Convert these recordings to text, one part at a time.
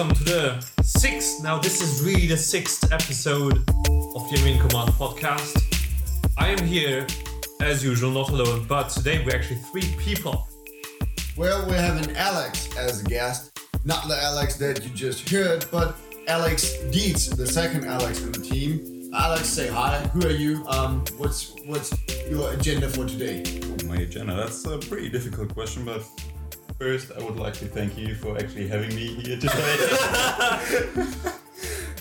welcome to the sixth. Now, this is really the sixth episode of the MUN Command podcast. I am here, as usual, not alone, but today we're actually three people. Well, we're having Alex as a guest. Not the Alex that you just heard, but Alex Dietz, the second Alex in the team. Alex, say hi. Who are you? Um, what's what's your agenda for today? My agenda. That's a pretty difficult question, but first I would like to thank you for actually having me here today.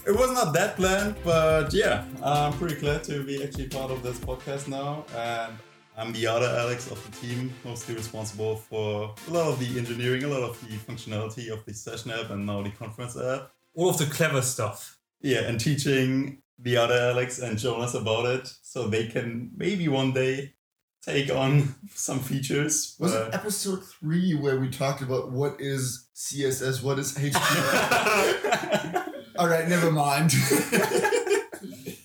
it was not that planned, but yeah, I'm pretty glad to be actually part of this podcast now. And I'm the other Alex of the team, mostly responsible for a lot of the engineering, a lot of the functionality of the session app and now the conference app. All of the clever stuff. Yeah, and teaching the other Alex and Jonas about it so they can maybe one day take on some features. Was it episode three where we talked about what is CSS, what is HTML? All right, never mind.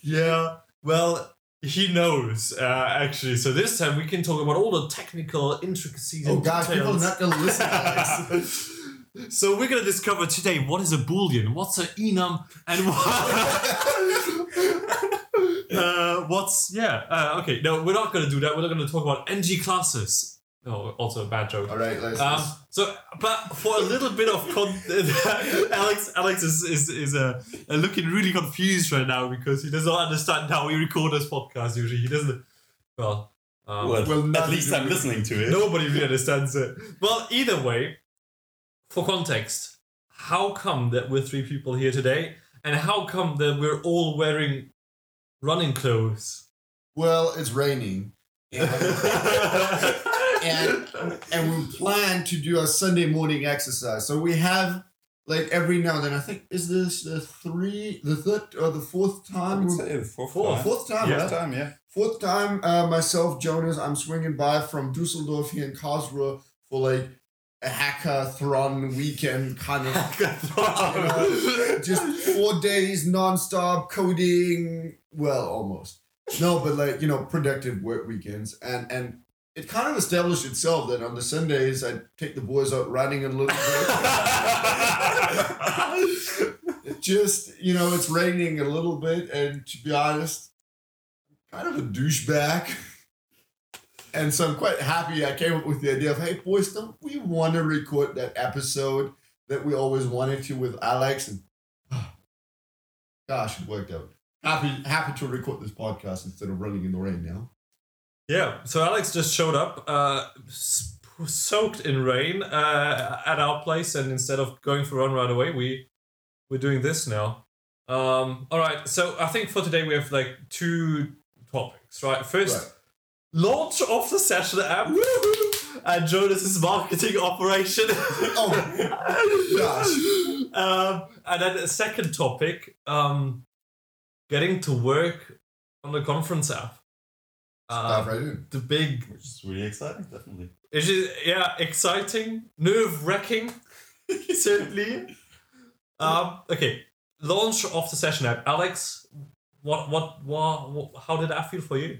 Yeah, well, he knows, uh, actually. So this time we can talk about all the technical intricacies oh gosh, people are not gonna listen, So we're gonna discover today what is a boolean, what's an enum, and what. Uh, what's yeah? Uh, okay, no, we're not gonna do that. We're not gonna talk about ng classes. Oh, also a bad joke. All right, let's. Um, so, but for a little bit of content, Alex, Alex is is, is uh, uh, looking really confused right now because he does not understand how we record this podcast. Usually, he doesn't. Well, um, well, Well, at least I'm listening to it. Nobody really understands it. Well, either way, for context, how come that we're three people here today, and how come that we're all wearing running clothes? well, it's raining. and and we plan to do a Sunday morning exercise. So we have like every now and then. I think is this the three, the third or the fourth I time? would say the fourth, Fourth. time. Fourth time, Yeah. right? Fourth time, yeah. Fourth time. Uh, myself, Jonas, I'm swinging by from Dusseldorf here in Karlsruhe for like a hackathon weekend kind of. know, just four days nonstop coding. Well, almost. No, but like you know, productive work weekends, and and it kind of established itself that on the Sundays I'd take the boys out running a little bit. It just you know, it's raining a little bit, and to be honest, kind of a douchebag. And so I'm quite happy I came up with the idea of, hey boys, don't we want to record that episode that we always wanted to with Alex? And gosh, it worked out. Happy happy to record this podcast instead of running in the rain now. Yeah, so Alex just showed up, uh, soaked in rain, uh, at our place, and instead of going for a run right away, we we're doing this now. Um, all right, so I think for today we have like two topics, right? First, Right. Launch of the session app, and Jonas's marketing operation. Oh, gosh. Um, and then the second topic, um, getting to work on the conference app. Dive Um, right the big Which is really exciting, definitely. it is yeah, exciting, nerve wracking, certainly. Um, okay, launch of the session app. Alex, what, what, what, what how did that feel for you?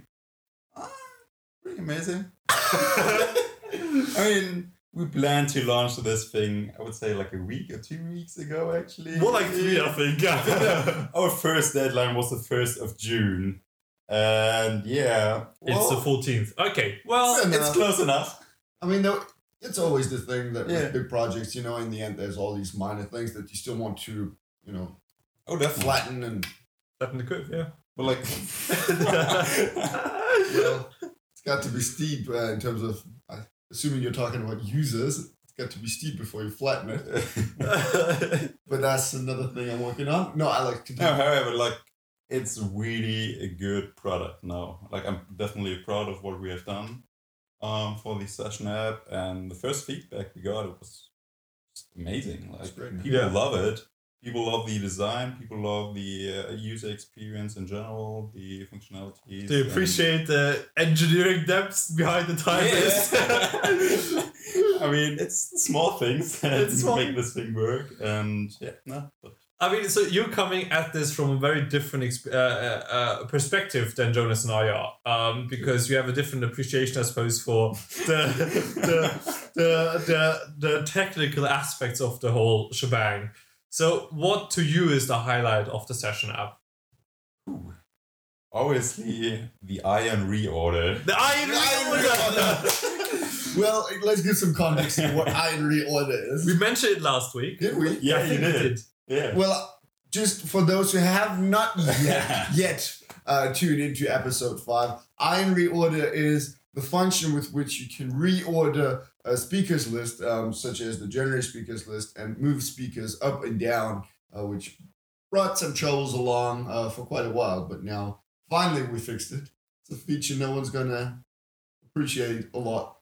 Pretty amazing. I mean, we planned to launch this thing, I would say like a week or two weeks ago, actually. More like three, I think. Yeah. Our first deadline was the 1st of June. And yeah, it's the fourteenth. Okay, well, Fair it's close enough. I mean, though, it's always the thing that Yeah. with big projects, you know, in the end, there's all these minor things that you still want to, you know, Oh, definitely. flatten and flatten the curve. Yeah. But like, well, it's got to be steep uh, in terms of uh, assuming you're talking about users. It's got to be steep before you flatten it. But that's another thing I'm working on. No, I like to. Do. No, however, like, it's really a good product now. Like, I'm definitely proud of what we have done um, for the session app. And the first feedback we got, it was amazing. Like, It's great, man. people Yeah. love it. People love the design. People love the uh, user experience in general, the functionalities. they appreciate the engineering depths behind the timers? I mean, it's small things that small. make this thing work, and yeah, no, I mean, so you're coming at this from a very different exp- uh, uh, uh, perspective than Jonas and I are, um, because you have a different appreciation, I suppose, for the the, the the the technical aspects of the whole shebang. So, what to you is the highlight of the session app? Obviously, the Ion reorder. The Ion Iron Reorder! well, let's give some context to what ion reorder is. we mentioned it last week. Did we? Yeah, I you think we did. Yeah. Well, just for those who have not yet yet uh, tuned into episode five, ion reorder is the function with which you can reorder a speakers list, um, such as the general speakers list, and move speakers up and down, uh, which brought some troubles along uh, for quite a while. But now, finally, we fixed it. It's a feature no one's gonna appreciate a lot.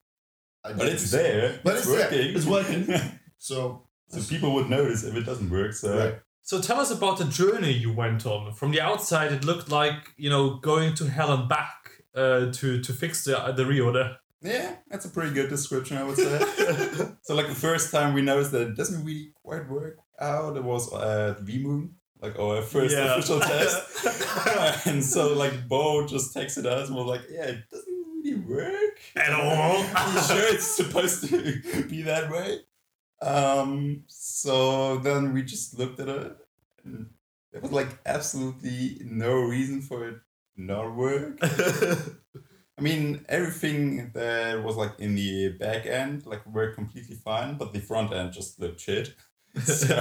I But it's guess. there. But it's it's there. working. It's working. So, so people would notice if it doesn't work. So Right. So, tell us about the journey you went on. From the outside, it looked like, you know, going to hell and back uh, to, to fix the, the reorder. yeah, that's a pretty good description, I would say. so like the first time we noticed that it doesn't really quite work out, it was at VMoon, like our first Yeah. official test. and so like Bo just texted us and was like, yeah, it doesn't really work At all. Are you sure it's supposed to be that way? Um, so then we just looked at it and there was like absolutely no reason for it to not work. I mean, everything that was like in the back end like worked completely fine, but the front end just looked shit. So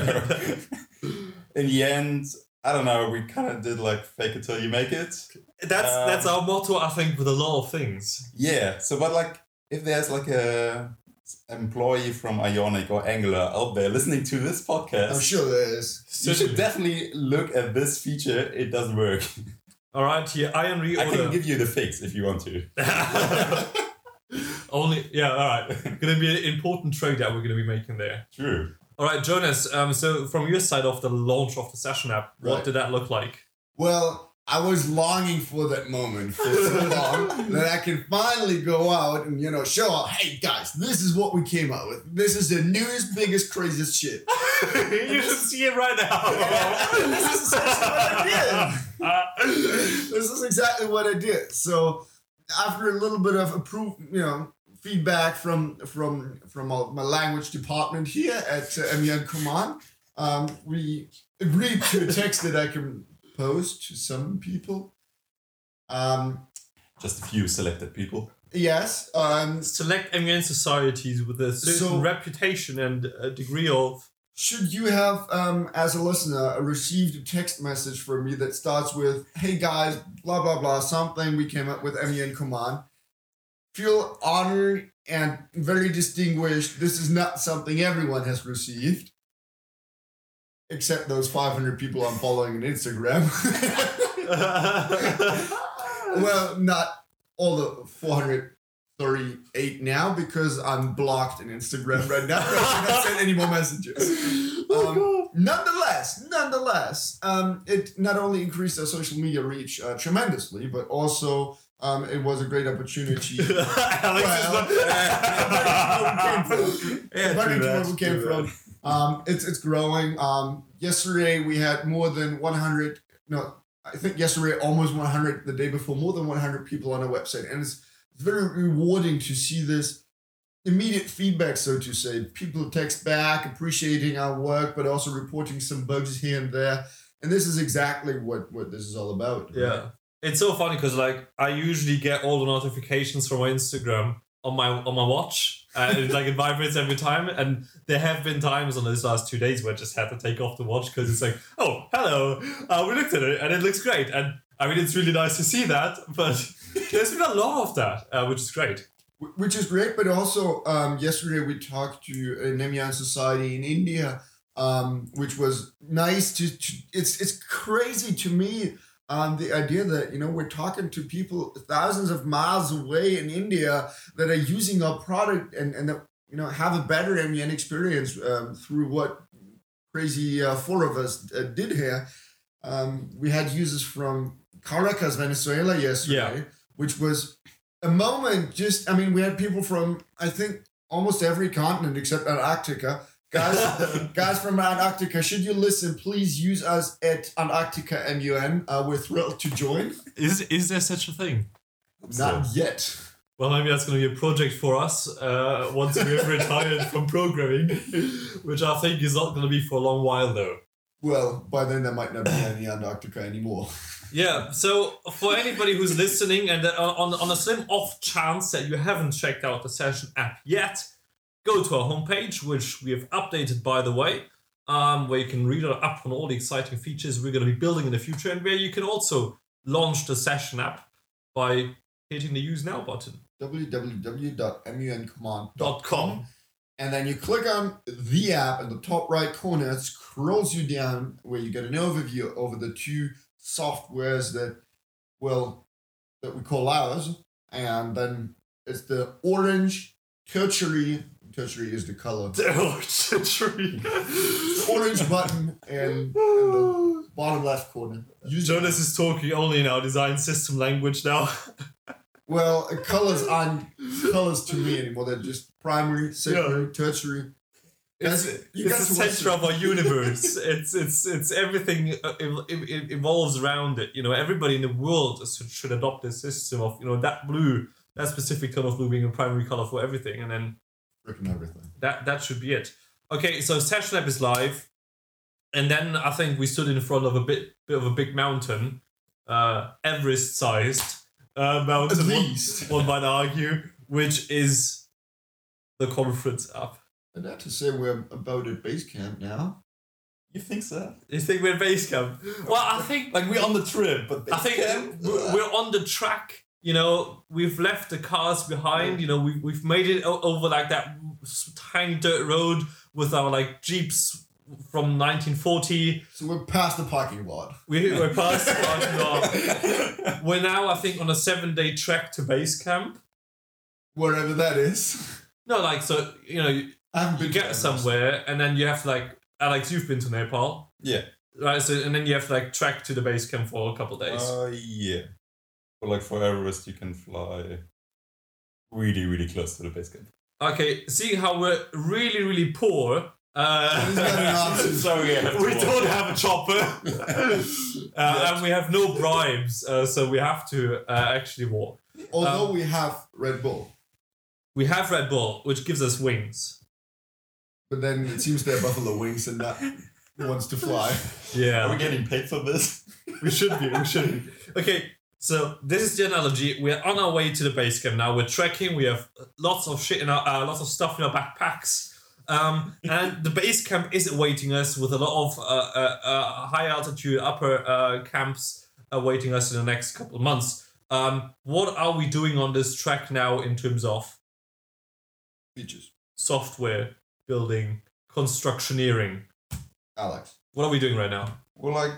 in the end, I don't know, we kind of did like fake it till you make it. That's Um, that's our motto, I think, with a lot of things. Yeah. So, but like, if there's like a employee from Ionic or Angular out there listening to this podcast, I'm sure there is. you should definitely look at this feature. It doesn't work. All right, here, ion I can reorder. give you the fix if you want to. Only, yeah, all right. Gonna be an important trade that we're gonna be making there. True. All right, Jonas. Um, so from your side of the launch of the session app, what Right. did that look like? Well, I was longing for that moment for so long that I can finally go out and, you know, show out, hey guys, this is what we came up with. This is the newest, biggest, craziest shit. you should see it right now. this is essentially what I did. This is exactly what I did. So after a little bit of approve, you know, feedback from from from my my language department here at uh, Command, um, we agreed to a text that I can post to some people. Um, Just a few selected people. yes. Um, Select MUN societies with a certain So- reputation and a degree of. should you have, um, as a listener, received a text message from me that starts with, hey guys, blah, blah, blah, something we came up with MUN Command, feel honored and very distinguished. This is not something everyone has received, except those 500 people I'm following on Instagram. well, not all the 438 now because I'm blocked on Instagram right now. I cannot send any more messages. Um, nonetheless, nonetheless, um, it not only increased our social media reach uh, tremendously, but also um, it was a great opportunity. Alex Well, is not. where we came from, um, it's it's growing. Um, yesterday we had more than 100. No, I think yesterday almost 100. The day before, more than 100 people on our website, and it's, very rewarding to see this immediate feedback, so to say. People text back, appreciating our work, but also reporting some bugs here and there. And this is exactly what what this is all about. Yeah. It's so funny because like I usually get all the notifications from my Instagram on my on my watch and it, like it vibrates every time and there have been times on these last two days where I just had to take off the watch because it's like oh hello uh, we looked at it and it looks great and I mean it's really nice to see that but there's been a lot of that uh, which is great which is great. But also, um, yesterday we talked to a Nemian society in India, um, which was nice to, to. It's it's crazy to me. Um, the idea that you know we're talking to people thousands of miles away in India that are using our product and and that you know have a better MUN experience um, through what crazy uh, four of us uh, did here. Um, we had users from Caracas, Venezuela yesterday, which was a moment just i mean we had people from i think almost every continent except antarctica guys guys from antarctica should you listen please use us at antarctica mun uh, we're thrilled to join is is there such a thing not yet Well, maybe that's going to be a project for us uh, once we have retired from programming, which I think is not going to be for a long while, though. Well, by then there might not be any Antarctica anymore. Yeah, so for anybody who's listening and uh, on, on a slim off chance that you haven't checked out the Session app yet, go to our homepage, which we have updated by the way, um, where you can read up on all the exciting features we're going to be building in the future, and where you can also launch the Session app by hitting the Use Now button. www.muncommand.com and then you click on the app in the top right corner, it scrolls you down where you get an overview over the two softwares that, well, that we call ours. And then it's the orange tertiary, tertiary is the color, tree. orange button and, in the bottom left corner. Use Jonas is talking only in our design system language now. Well, uh, colors aren't colors to me anymore. They're just primary, secondary, tertiary. It's, it's the center it. of our universe. it's it's it's everything uh, ev- ev- ev- evolves around it. You know, everybody in the world should, should adopt this system of you know that blue, that specific color of blue being a primary color for everything, and then Freaking everything. that that should be it. Okay, so Session App is live, and then I think we stood in front of a bit bit of a big mountain, uh, Everest sized uh, mountain. At least. one might argue, which is the conference app. And that to say we're about at base camp now. You think so? You think we're at base camp? Well, I think Like we're on the trip, but I think we're we're on the track. You know, we've left the cars behind. You know, we've we've made it over like that tiny dirt road with our like jeeps from 1940. So we're past the parking lot. We, we're past the parking lot. We're now, I think, on a seven-day trek to base camp. Wherever that is. No, like so, you know, you, you get somewhere and then you have to like, Alex, you've been to Nepal. yeah. Right, so and then you have to like trek to the base camp for a couple days. Uh, yeah. But like for Everest, you can fly really, really close to the base camp. okay, seeing how we're really, really poor, uh, He's got an option. so we we don't have a chopper, uh, and we have no bribes, uh, so we have to uh, actually walk. Although Um, we have Red Bull. We have Red Bull, which gives us wings. But then it seems they're buffalo wings and that wants to fly. Yeah, Are we getting paid for this? We should be. We should be. Okay, so this is the analogy. We're on our way to the base camp now. We're trekking. We have lots of shit in our, uh, lots of stuff in our backpacks. Um, and the base camp is awaiting us with a lot of uh, uh, uh, high altitude upper uh, camps awaiting us in the next couple of months. Um, what are we doing on this track now in terms of Beaches. software building, constructioneering? Alex. What are we doing right now? We're like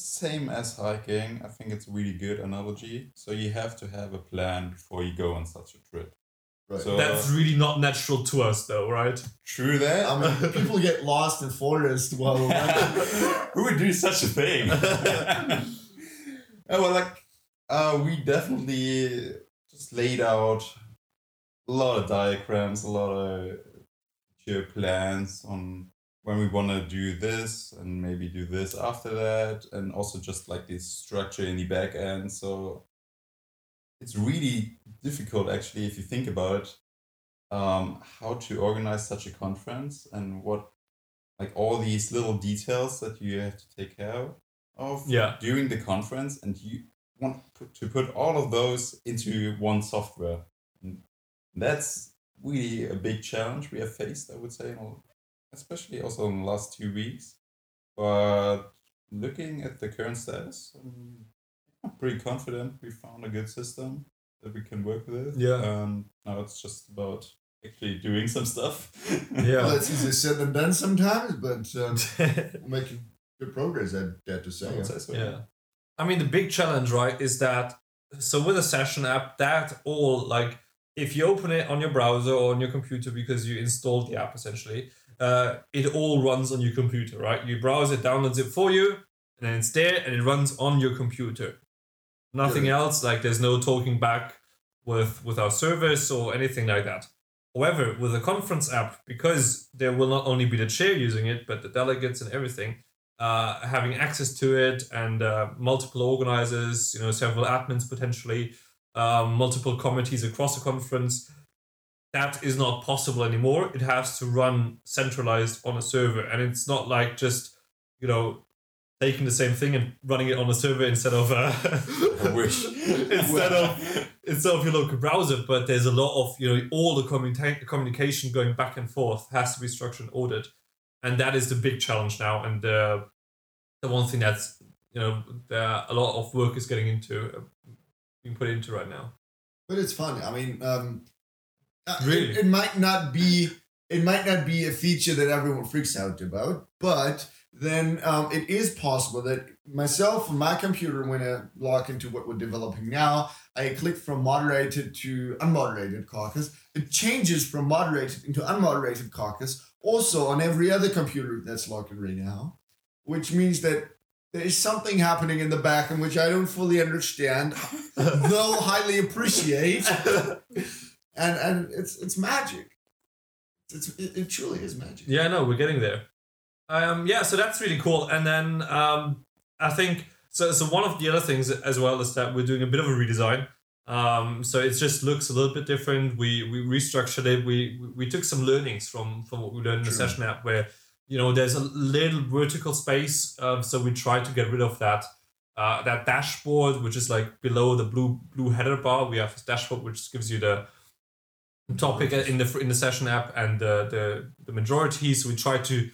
same as hiking. I think it's a really good analogy. So you have to have a plan before you go on such a trip. Right. So That's really not natural to us, though, right? true that. I mean, people get lost in forest while Who would do such a thing? oh, well, like, uh, we definitely just laid out a lot of diagrams, a lot of future plans on when we want to do this and maybe do this after that, and also just like this structure in the back end. So it's really difficult, actually, if you think about it, um, how to organize such a conference and what like all these little details that you have to take care of Yeah. during the conference and you want to put all of those into one software and that's really a big challenge we have faced i would say in especially also in the last two weeks but looking at the current status i'm, I'm pretty confident we found a good system that we can work with Yeah. um, now it's just about actually doing some stuff Yeah. Well, it's easier said than done sometimes, but um, we're making good progress, I dare to say. would say so. Yeah. I mean, the big challenge, right, is that so with a session app, that all like if you open it on your browser or on your computer because you installed the app essentially, uh, it all runs on your computer, right? You browse it, downloads it for you, and then it's there and it runs on your computer. Nothing Yeah. else, like there's no talking back with with our service or anything like that. However, with a conference app, because there will not only be the chair using it, but the delegates and everything, uh, having access to it and uh, multiple organizers, you know, several admins potentially, um, multiple committees across the conference. That is not possible anymore. It has to run centralized on a server, and it's not like just you know taking the same thing and running it on a server instead of uh, I wish. instead of instead of your local browser. But there's a lot of you know all the communica- communication going back and forth has to be structured and ordered, and that is the big challenge now. And uh, the one thing that's you know there a lot of work is getting into uh, being put into right now. But it's fun. I mean, um, uh, Really? it, it might not be it might not be a feature that everyone freaks out about, but then um, it is possible that myself on my computer, when I log into what we're developing now, I click from moderated to unmoderated caucus. It changes from moderated into unmoderated caucus also on every other computer that's logged in right now, which means that there is something happening in the back in which I don't fully understand, though highly appreciate, and and it's it's magic. It's it, it truly is magic. Yeah, no, we're getting there. Um, yeah, so that's really cool. And then um, I think so. So one of the other things as well is that we're doing a bit of a redesign. Um, so it just looks a little bit different. We we restructured it. We we- took some learnings from from what we learned in the session app, where you know there's a little vertical space. Um, so we tried to get rid of that. Uh, that dashboard, which is like below the blue blue header bar, we have this dashboard which gives you the topic in the in the session app and the the, the majority. So we try to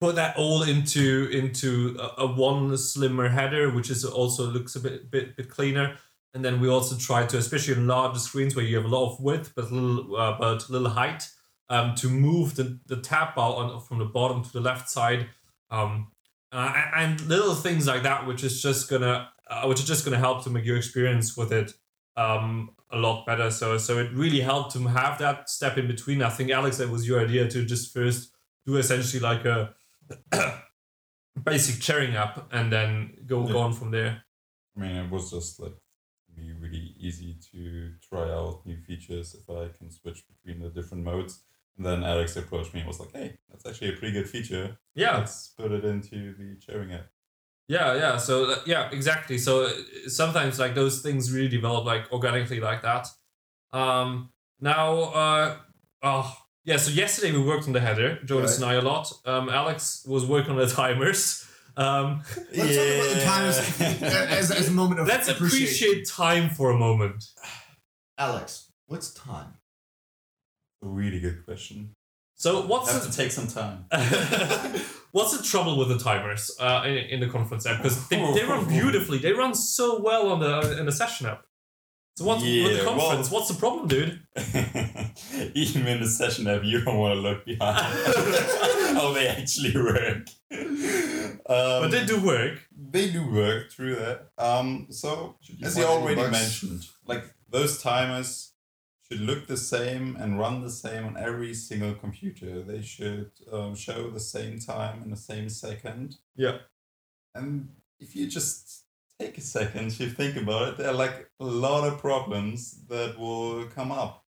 put that all into into a, a one slimmer header, which is also looks a bit bit bit cleaner. And then we also try to, especially on larger screens where you have a lot of width but little uh, but little height, um, to move the, the tab bar on from the bottom to the left side, um, uh, and little things like that, which is just gonna uh, which is just gonna help to make your experience with it um, a lot better. So so it really helped to have that step in between. I think Alex, that was your idea to just first do essentially like a basic sharing app and then go Yeah. on from there. I mean, it was just like be really easy to try out new features if I can switch between the different modes. And then Alex approached me and was like, "Hey, that's actually a pretty good feature. Yeah, Let's put it into the sharing app." Yeah, yeah. So uh, yeah, exactly. So uh, sometimes like those things really develop like organically like that. Um, now, uh, oh yeah. So yesterday we worked on the header, Jonas and I a lot. Um, Alex was working on the timers. Um, Let's talk about the time as, as, as a moment of let's appreciate time for a moment. Alex, what's time? A really good question. So what's Have the, to take some time. What's the trouble with the timers uh, in, in the conference app? Because they, they run beautifully. They run so well on the in the session app. So what's with the Yeah, well- conference? what's the problem, dude? Even in the session app, you don't want to look behind how they actually work. Um, But they do work. They do work through that. Um, so as you already bugs? mentioned, like those timers should look the same and run the same on every single computer. They should um, show the same time in the same second. Yeah. And if you just take a second to think about it, there are like a lot of problems that will come up.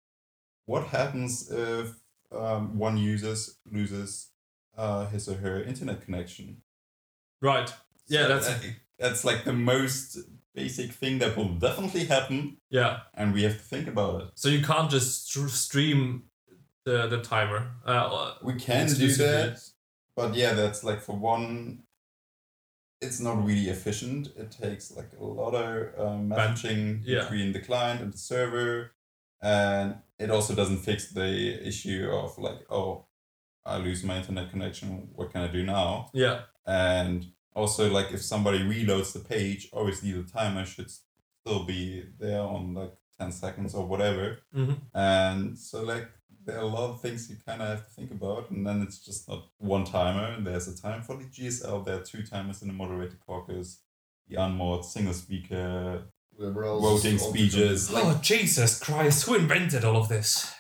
What happens if um, one user loses uh, his or her internet connection? Right. Yeah, So that's that- that's like the most basic thing that will definitely happen, yeah. and we have to think about it. So you can't just str- stream the the timer. Uh, We can do that, but yeah, that's like for one. It's not really efficient. It takes like a lot of Ban- messaging yeah. between the client and the server, and it also doesn't fix the issue of like, oh, I lose my internet connection. What can I do now? Yeah. and also like if somebody reloads the page obviously the timer should still be there on like 10 seconds or whatever hmm and so like there are a lot of things you kind of have to think about and then it's just not one timer there's a time for the gsl there are two timers in the moderated caucus the unmod single speaker Whatever else voting is all speeches like oh Jesus Christ! Who invented all of this?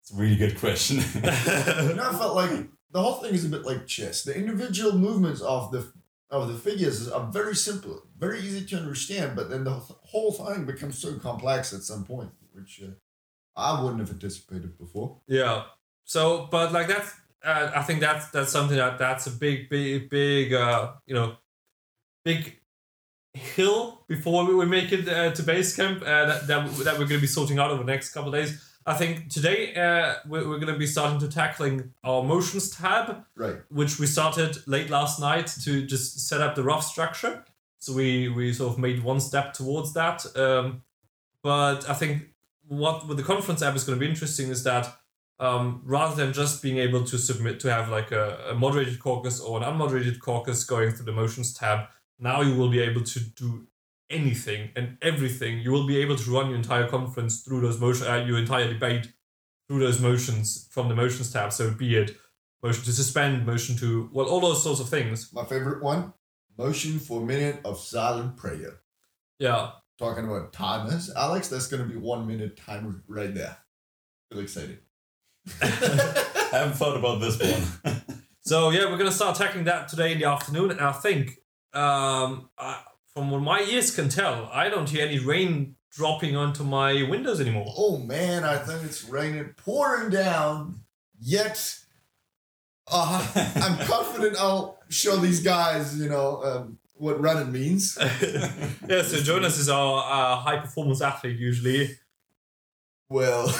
it's a really good question And I felt like the whole thing is a bit like chess. The individual movements of the of the figures are very simple, very easy to understand, but then the whole thing becomes so complex at some point, which uh, I wouldn't have anticipated before. Yeah. So, but like that's, uh, I think that's that's something that that's a big, big, big, uh, you know, big hill before we, we make it uh, to base camp uh, that, that, that we're going to be sorting out over the next couple days. I think today uh, we're, we're going to be starting to tackling our motions tab, Right. which we started late last night to just set up the rough structure. So we, we sort of made one step towards that. Um, but I think what with the conference app is going to be interesting is that um, rather than just being able to submit to have like a, a moderated caucus or an unmoderated caucus going through the motions tab, now you will be able to do anything and everything. You will be able to run your entire conference through those motion, uh, your entire debate through those motions from the motions tab. So be it motion to suspend, motion to well, all those sorts of things. My favorite one motion for a minute of silent prayer. Yeah, Talking about timers, Alex, that's going to be one minute timer right there. Really excited. I haven't thought about this one. So yeah, we're gonna start tackling that today in the afternoon, and I think, um, I, from what my ears can tell, I don't hear any rain dropping onto my windows anymore. Oh man, I think it's raining, pouring down. Yet, uh, I'm confident I'll show these guys, you know, um, what running means. yeah, so Jonas is our uh, high performance athlete usually. Well,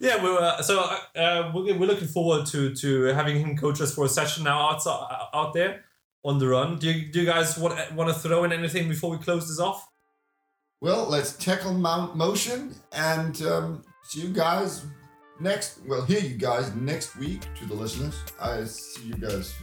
yeah, we're uh, so uh, we're, we're looking forward to to having him coach us for a session now outside out there on the run. Do you do you guys want want to throw in anything before we close this off? well, let's tackle Mount Motion and um, see you guys next. Well, hear you guys next week to the listeners. I see you guys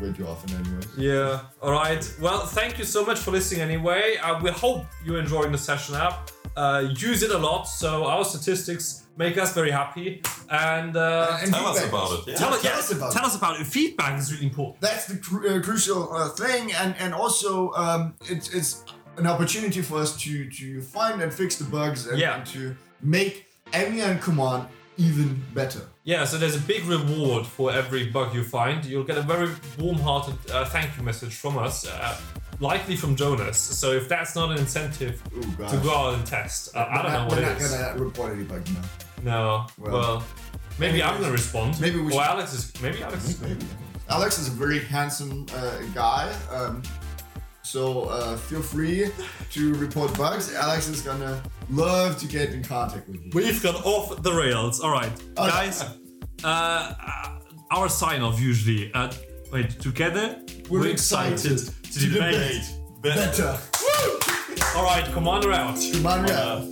way too often, anyways. Yeah. All right. Well, thank you so much for listening. Anyway, uh, we hope you're enjoying the session app. Uh, use it a lot, so our statistics make us very happy. And, uh, And Tell us about it. Yeah. tell, us, tell us about tell it. us about it. Feedback is really important. that's the cru- uh, crucial uh, thing, and and also um, it's it's an opportunity for us to to find and fix the bugs and, Yeah. and to make MUN Command even better. Yeah. So there's a big reward for every bug you find. You'll get a very warm-hearted uh, thank you message from us. Uh, Likely from Jonas. So if that's not an incentive Oh gosh. to go out and test, uh, I don't know what we're not gonna report any bug now. No. Well, Well, maybe I'm gonna respond. maybe we Or should- Alex is. Maybe Alex. Is... Maybe. Alex is a very handsome uh, guy. Um, so uh, feel free to report bugs. Alex is gonna love to get in contact with you. We've gone off the rails. All right, guys. Uh, uh, our sign off usually. Uh, wait, together We're excited to, debate. Better. All right, commander out. Commander. Uh,